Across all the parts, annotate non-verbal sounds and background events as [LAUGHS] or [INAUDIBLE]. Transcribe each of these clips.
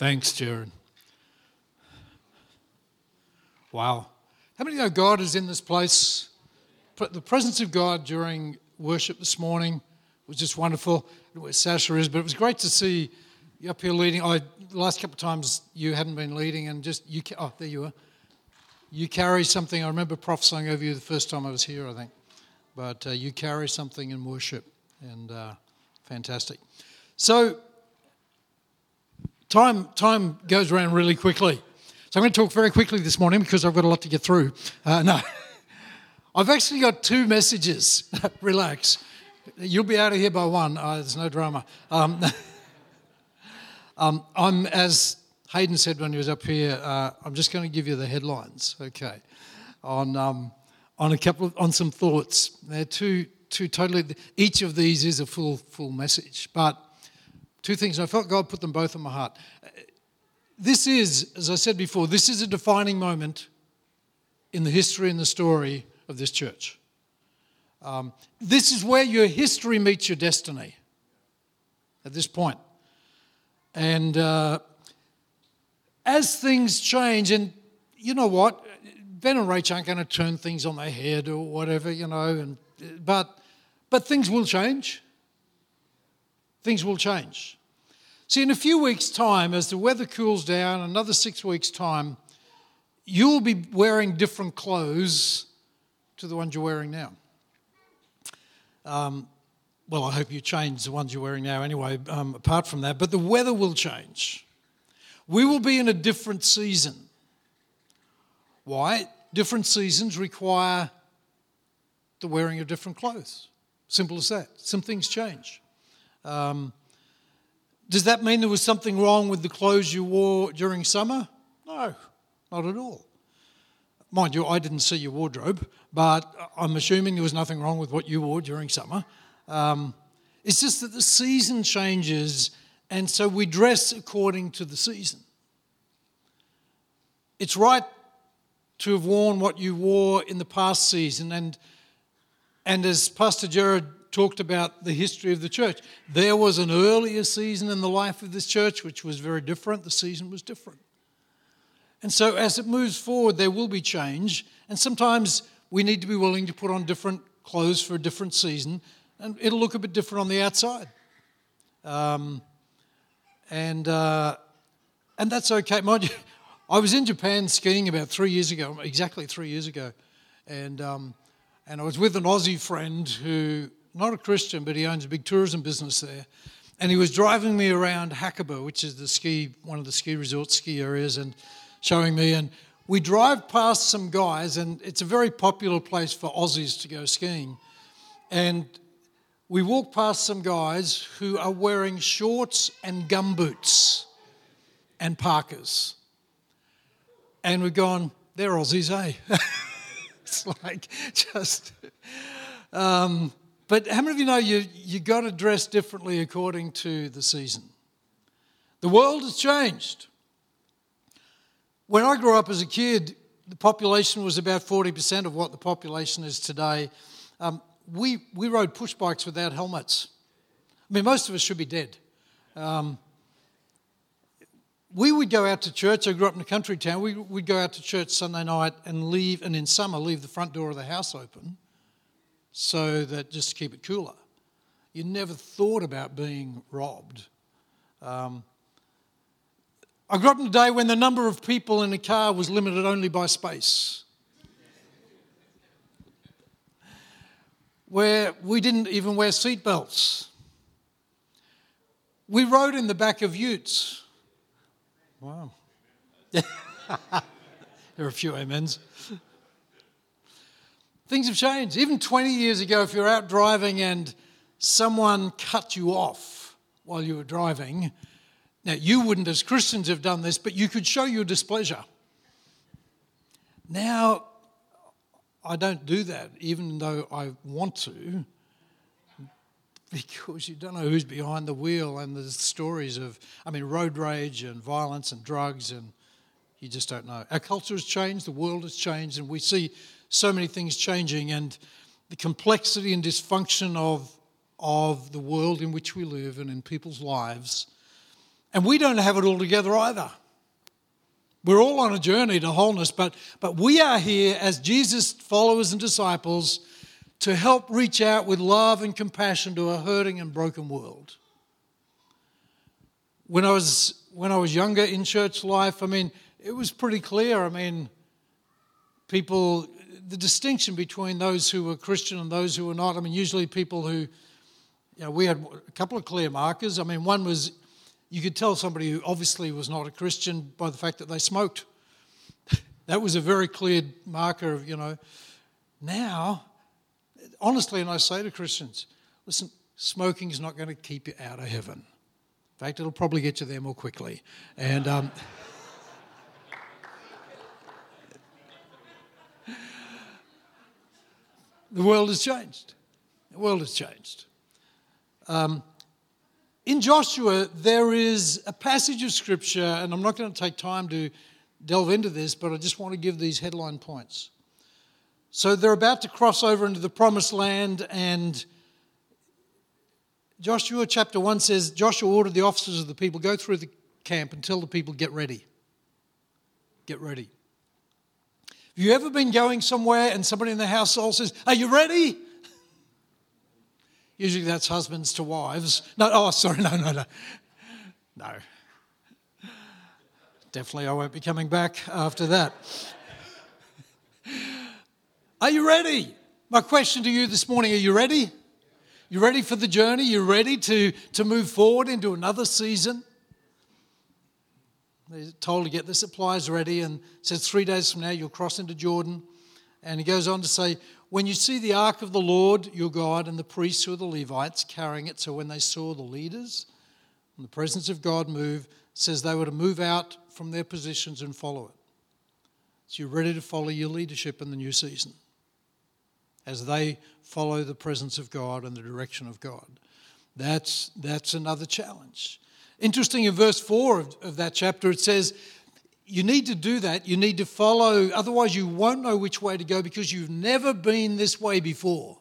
Thanks, Jared. Wow. How many know God is in this place? The presence of God during worship this morning was just wonderful. Where Sasha is, but it was great to see you up here leading. I, the last couple of times you hadn't been leading, and just you. Oh, there you are. You carry something. I remember prophesying over you the first time I was here, I think. But uh, you carry something in worship, and uh, fantastic. So, time time goes around really quickly. So I'm going to talk very quickly this morning because I've got a lot to get through. Uh, no, [LAUGHS] I've actually got two messages. [LAUGHS] Relax. You'll be out of here by one. Uh, there's no drama. Um, [LAUGHS] um, I'm, as Hayden said when he was up here, uh, I'm just going to give you the headlines, okay, on, um, on a couple of, on some thoughts. They're two, two totally, each of these is a full, full message, but two things. I felt God put them both in my heart this is, as I said before, this is a defining moment in the history and the story of this church. Um, this is where your history meets your destiny at this point. And uh, as things change, and you know what? Ben and Rach aren't going to turn things on their head or whatever, you know, and, but, but things will change. Things will change. See, in a few weeks' time, as the weather cools down, another six weeks' time, you'll be wearing different clothes to the ones you're wearing now. Um, well, I hope you change the ones you're wearing now anyway, um, apart from that, but the weather will change. We will be in a different season. Why? Different seasons require the wearing of different clothes. Simple as that. Some things change. Um, does that mean there was something wrong with the clothes you wore during summer? No, not at all. Mind you, I didn't see your wardrobe, but I'm assuming there was nothing wrong with what you wore during summer. Um, it's just that the season changes, and so we dress according to the season. It's right to have worn what you wore in the past season, and, and as Pastor Jared talked about the history of the church. There was an earlier season in the life of this church which was very different. The season was different. And so, as it moves forward, there will be change. And sometimes we need to be willing to put on different clothes for a different season, and it'll look a bit different on the outside. Um, and, uh, and that's okay. Mind you, [LAUGHS] I was in Japan skiing about three years ago, exactly three years ago. And, um, and I was with an Aussie friend who not a Christian, but he owns a big tourism business there. And he was driving me around Hakuba, which is the ski, one of the ski resort ski areas, and showing me. And we drive past some guys, and it's a very popular place for Aussies to go skiing. And we walk past some guys who are wearing shorts and gumboots and parkas. And we're going, they're Aussies, eh? [LAUGHS] it's like just. Um, but how many of you know you, you got to dress differently according to the season? The world has changed. When I grew up as a kid, the population was about 40% of what the population is today. Um, we, we rode push bikes without helmets. I mean, most of us should be dead. Um, we would go out to church. I grew up in a country town. We would go out to church Sunday night and leave, and in summer, leave the front door of the house open so that just to keep it cooler. You never thought about being robbed. Um, I grew up in a day when the number of people in a car was limited only by space. Where we didn't even wear seatbelts. We rode in the back of utes. Wow. [LAUGHS] there are a few amens. Things have changed. Even 20 years ago, if you're out driving and someone cut you off while you were driving, now you wouldn't, as Christians, have done this, but you could show your displeasure. Now, I don't do that, even though I want to, because you don't know who's behind the wheel and the stories of, I mean, road rage and violence and drugs, and you just don't know. Our culture has changed, the world has changed, and we see so many things changing and the complexity and dysfunction of, of the world in which we live and in people's lives. And we don't have it all together either. We're all on a journey to wholeness, but, but we are here as Jesus' followers and disciples to help reach out with love and compassion to a hurting and broken world. When I was, when I was younger in church life, I mean, it was pretty clear. I mean, people, the distinction between those who were Christian and those who were not. I mean, usually people who, you know, we had a couple of clear markers. I mean, one was you could tell somebody who obviously was not a Christian by the fact that they smoked. [LAUGHS] that was a very clear marker of, you know. Now, honestly, and I say to Christians, listen, smoking is not going to keep you out of heaven. In fact, it'll probably get you there more quickly. And. Um, the world has changed. The world has changed. Um, in Joshua, there is a passage of scripture, and I'm not going to take time to delve into this, but I just want to give these headline points. So they're about to cross over into the promised land, and Joshua chapter 1 says Joshua ordered the officers of the people go through the camp and tell the people, get ready. Get ready. Have you ever been going somewhere and somebody in the household says, Are you ready? [LAUGHS] Usually that's husbands to wives. No, oh, sorry, [LAUGHS] no, no, no. No. Definitely I won't be coming back after that. [LAUGHS] Are you ready? My question to you this morning are you ready? You ready for the journey? You ready to, to move forward into another season? They're told to get the supplies ready and says three days from now you'll cross into Jordan. And he goes on to say, when you see the ark of the Lord your God and the priests who are the Levites carrying it, so when they saw the leaders and the presence of God move, says they were to move out from their positions and follow it. So you're ready to follow your leadership in the new season as they follow the presence of God and the direction of God. That's, that's another challenge. Interesting in verse 4 of, of that chapter, it says, you need to do that. You need to follow, otherwise, you won't know which way to go because you've never been this way before.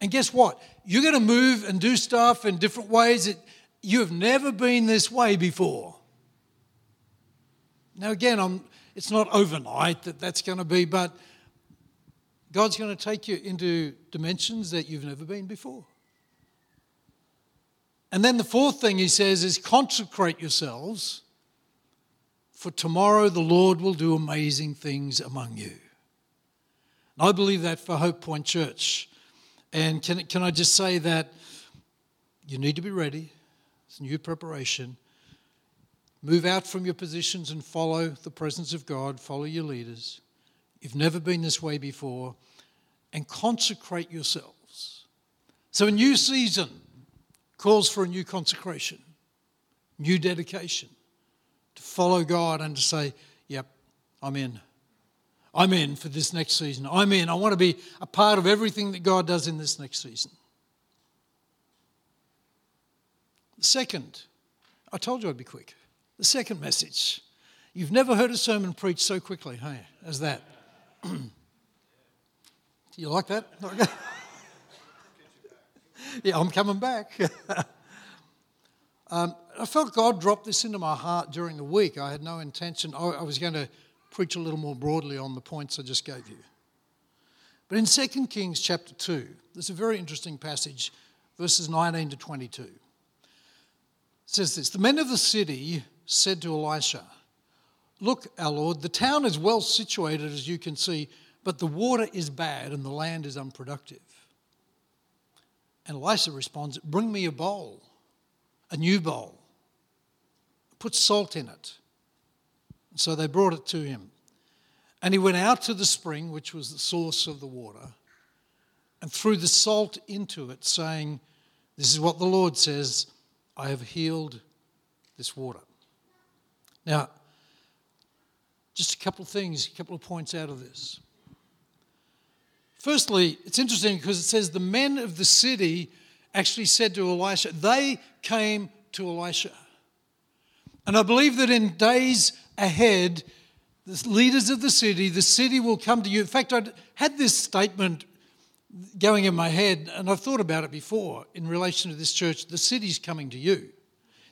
And guess what? You're going to move and do stuff in different ways that you have never been this way before. Now, again, I'm, it's not overnight that that's going to be, but God's going to take you into dimensions that you've never been before. And then the fourth thing he says is consecrate yourselves for tomorrow the Lord will do amazing things among you. And I believe that for Hope Point Church. And can, can I just say that you need to be ready? It's new preparation. Move out from your positions and follow the presence of God, follow your leaders. You've never been this way before. And consecrate yourselves. So, a new season calls for a new consecration, new dedication to follow God and to say, Yep, I'm in. I'm in for this next season. I'm in. I want to be a part of everything that God does in this next season. The second, I told you I'd be quick. The second message. You've never heard a sermon preached so quickly, hey, as that. [CLEARS THROAT] Do you like that? [LAUGHS] [LAUGHS] yeah, I'm coming back. [LAUGHS] Um, I felt God dropped this into my heart during the week. I had no intention. I, I was going to preach a little more broadly on the points I just gave you. But in 2 Kings chapter 2, there's a very interesting passage, verses 19 to 22. It says this The men of the city said to Elisha, Look, our Lord, the town is well situated, as you can see, but the water is bad and the land is unproductive. And Elisha responds, Bring me a bowl a new bowl, put salt in it. So they brought it to him. And he went out to the spring, which was the source of the water, and threw the salt into it, saying, This is what the Lord says I have healed this water. Now, just a couple of things, a couple of points out of this. Firstly, it's interesting because it says the men of the city actually said to Elisha, they came to Elisha. And I believe that in days ahead, the leaders of the city, the city will come to you. In fact, I had this statement going in my head, and I've thought about it before in relation to this church the city's coming to you.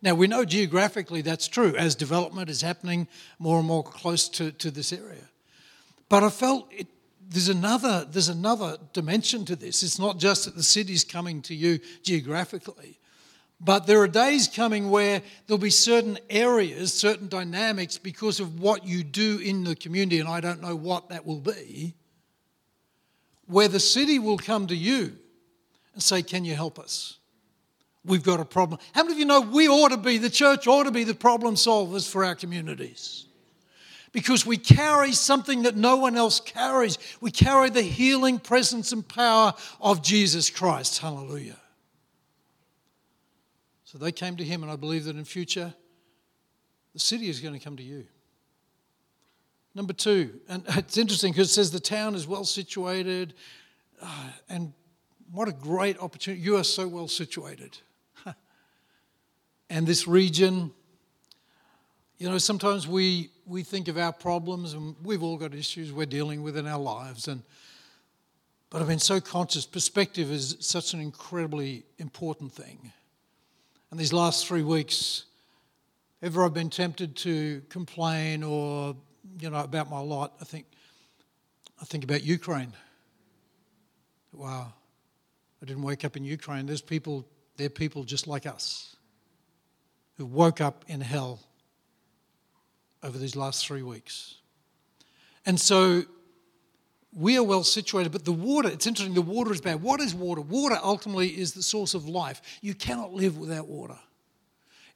Now, we know geographically that's true as development is happening more and more close to, to this area. But I felt it, there's, another, there's another dimension to this. It's not just that the city's coming to you geographically, but there are days coming where there'll be certain areas, certain dynamics because of what you do in the community, and I don't know what that will be, where the city will come to you and say, Can you help us? we've got a problem. How many of you know we ought to be, the church ought to be the problem solvers for our communities? Because we carry something that no one else carries. We carry the healing presence and power of Jesus Christ. Hallelujah. So they came to him, and I believe that in future, the city is going to come to you. Number two, and [LAUGHS] it's interesting because it says the town is well situated, uh, and what a great opportunity. You are so well situated [LAUGHS] and this region. You know, sometimes we, we think of our problems, and we've all got issues we're dealing with in our lives. And, but I've been so conscious, perspective is such an incredibly important thing. And these last three weeks, ever I've been tempted to complain or, you know, about my lot, I think, I think about Ukraine. Wow, I didn't wake up in Ukraine. There's people, they're people just like us who woke up in hell over these last three weeks. And so we are well situated, but the water, it's interesting, the water is bad. What is water? Water ultimately is the source of life. You cannot live without water.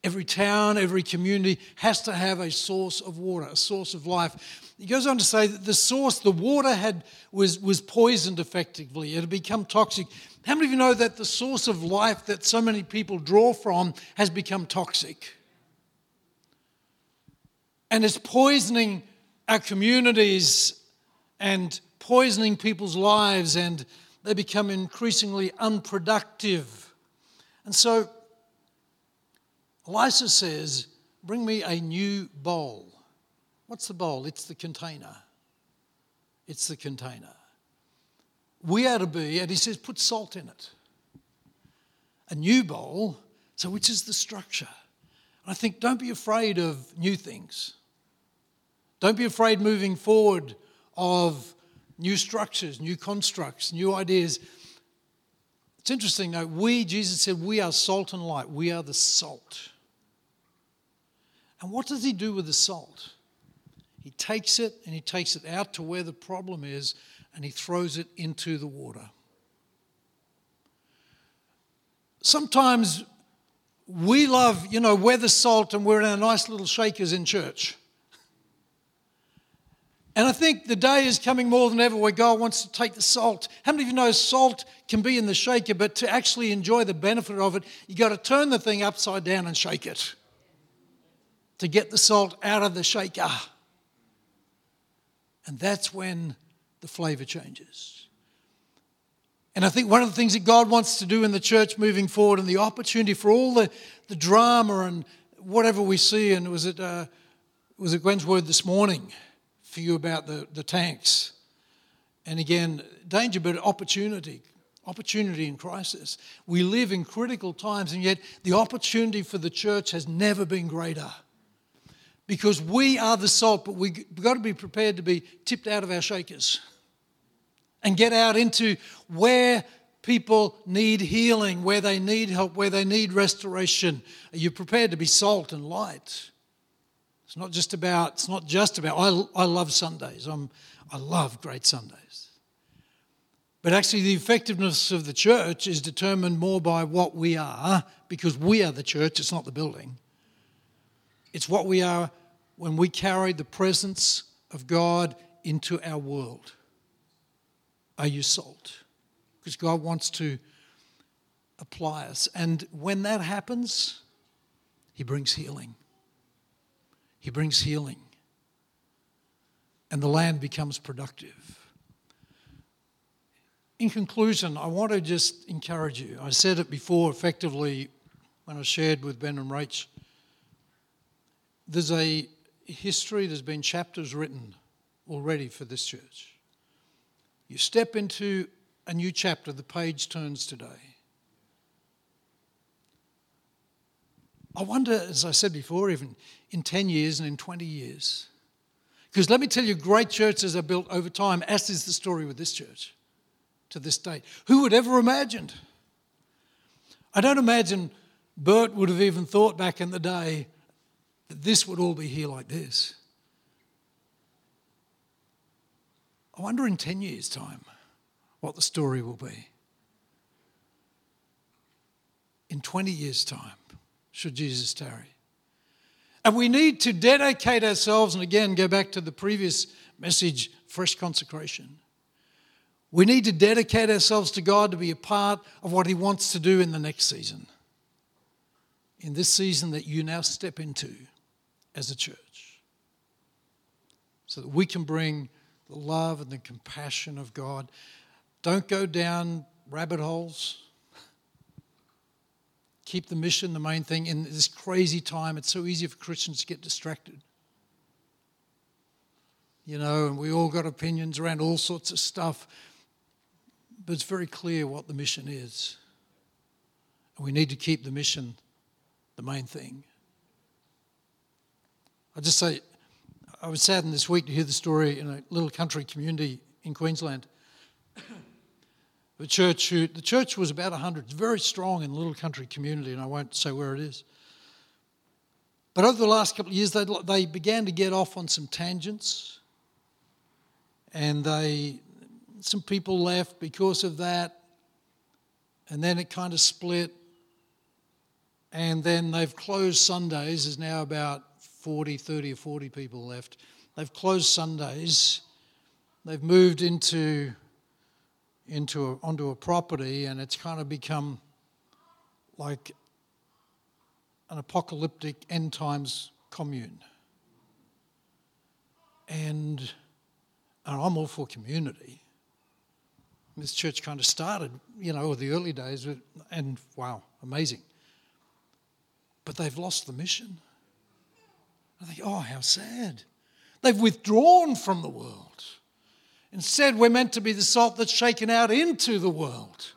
Every town, every community has to have a source of water, a source of life. He goes on to say that the source, the water had was, was poisoned effectively. It had become toxic. How many of you know that the source of life that so many people draw from has become toxic? And it's poisoning our communities and poisoning people's lives, and they become increasingly unproductive. And so Elisha says, Bring me a new bowl. What's the bowl? It's the container. It's the container. We are to be, and he says, put salt in it. A new bowl, so which is the structure. And I think don't be afraid of new things. Don't be afraid moving forward of new structures, new constructs, new ideas. It's interesting though, we, Jesus said, we are salt and light. We are the salt. And what does he do with the salt? He takes it and he takes it out to where the problem is and he throws it into the water. Sometimes we love, you know, we're the salt and we're in our nice little shakers in church. And I think the day is coming more than ever where God wants to take the salt. How many of you know salt can be in the shaker, but to actually enjoy the benefit of it, you've got to turn the thing upside down and shake it to get the salt out of the shaker. And that's when the flavor changes. And I think one of the things that God wants to do in the church moving forward and the opportunity for all the, the drama and whatever we see, and was it, uh, was it Gwen's word this morning for you about the, the tanks? And again, danger, but opportunity. Opportunity in crisis. We live in critical times, and yet the opportunity for the church has never been greater because we are the salt, but we've got to be prepared to be tipped out of our shakers and get out into where people need healing, where they need help, where they need restoration. Are you prepared to be salt and light? It's not just about, it's not just about, I, I love Sundays. I'm, I love great Sundays. But actually, the effectiveness of the church is determined more by what we are, because we are the church, it's not the building. It's what we are when we carry the presence of God into our world. Are you salt? Because God wants to apply us. And when that happens, He brings healing. He brings healing. And the land becomes productive. In conclusion, I want to just encourage you. I said it before effectively when I shared with Ben and Rach. There's a history, there's been chapters written already for this church. You step into a new chapter, the page turns today. I wonder, as I said before, even in 10 years and in 20 years. Because let me tell you, great churches are built over time, as is the story with this church to this date. Who would ever imagined? I don't imagine Bert would have even thought back in the day that this would all be here like this. I wonder in 10 years' time what the story will be. In 20 years' time, should Jesus tarry. And we need to dedicate ourselves, and again, go back to the previous message fresh consecration. We need to dedicate ourselves to God to be a part of what He wants to do in the next season. In this season that you now step into as a church. So that we can bring the love and the compassion of God. Don't go down rabbit holes. Keep the mission the main thing. In this crazy time, it's so easy for Christians to get distracted. You know, and we all got opinions around all sorts of stuff but it's very clear what the mission is. And we need to keep the mission the main thing. I just say, I was saddened this week to hear the story in a little country community in Queensland. The church, who, the church was about 100, it's very strong in a little country community, and I won't say where it is. But over the last couple of years, they, they began to get off on some tangents, and they some people left because of that. And then it kind of split. And then they've closed Sundays. There's now about 40, 30 or 40 people left. They've closed Sundays. They've moved into, into a, onto a property, and it's kind of become like an apocalyptic end times commune. And, and I'm all for community. This church kind of started, you know, the early days, and wow, amazing. But they've lost the mission. I think, oh, how sad. They've withdrawn from the world. Instead, we're meant to be the salt that's shaken out into the world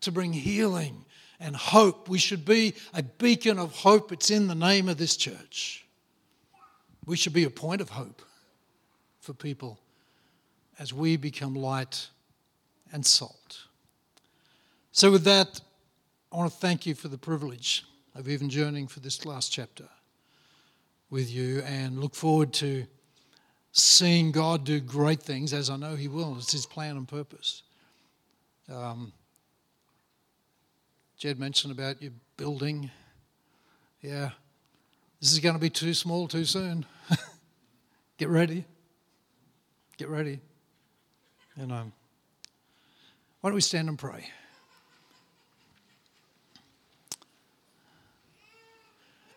to bring healing and hope. We should be a beacon of hope. It's in the name of this church. We should be a point of hope for people as we become light and salt. So, with that, I want to thank you for the privilege of even journeying for this last chapter with you and look forward to seeing God do great things, as I know He will. It's His plan and purpose. Um, Jed mentioned about your building. Yeah, this is going to be too small too soon. [LAUGHS] Get ready. Get ready. You know. Why don't we stand and pray?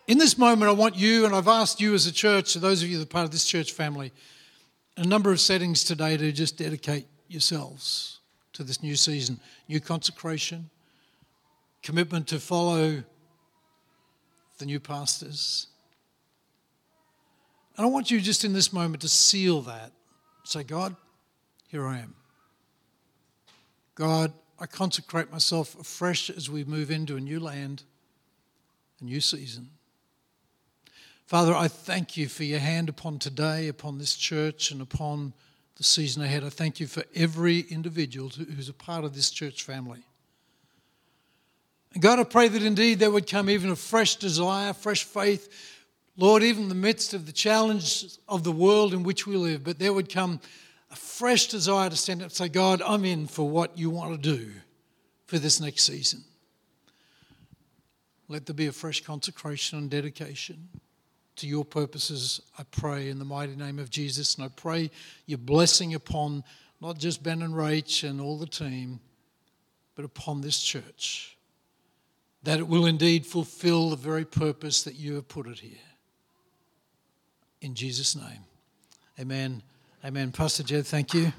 In this moment, I want you, and I've asked you as a church, so those of you that are part of this church family, a number of settings today to just dedicate yourselves to this new season new consecration, commitment to follow the new pastors. And I want you just in this moment to seal that. Say, God, here I am. God, I consecrate myself afresh as we move into a new land, a new season. Father, I thank you for your hand upon today, upon this church, and upon the season ahead. I thank you for every individual who's a part of this church family. And God, I pray that indeed there would come even a fresh desire, fresh faith, Lord, even in the midst of the challenge of the world in which we live, but there would come a fresh desire to stand up and say, God, I'm in for what you want to do for this next season. Let there be a fresh consecration and dedication to your purposes, I pray, in the mighty name of Jesus. And I pray your blessing upon not just Ben and Rach and all the team, but upon this church, that it will indeed fulfill the very purpose that you have put it here. In Jesus' name, amen. Amen. Pastor Jed, thank you.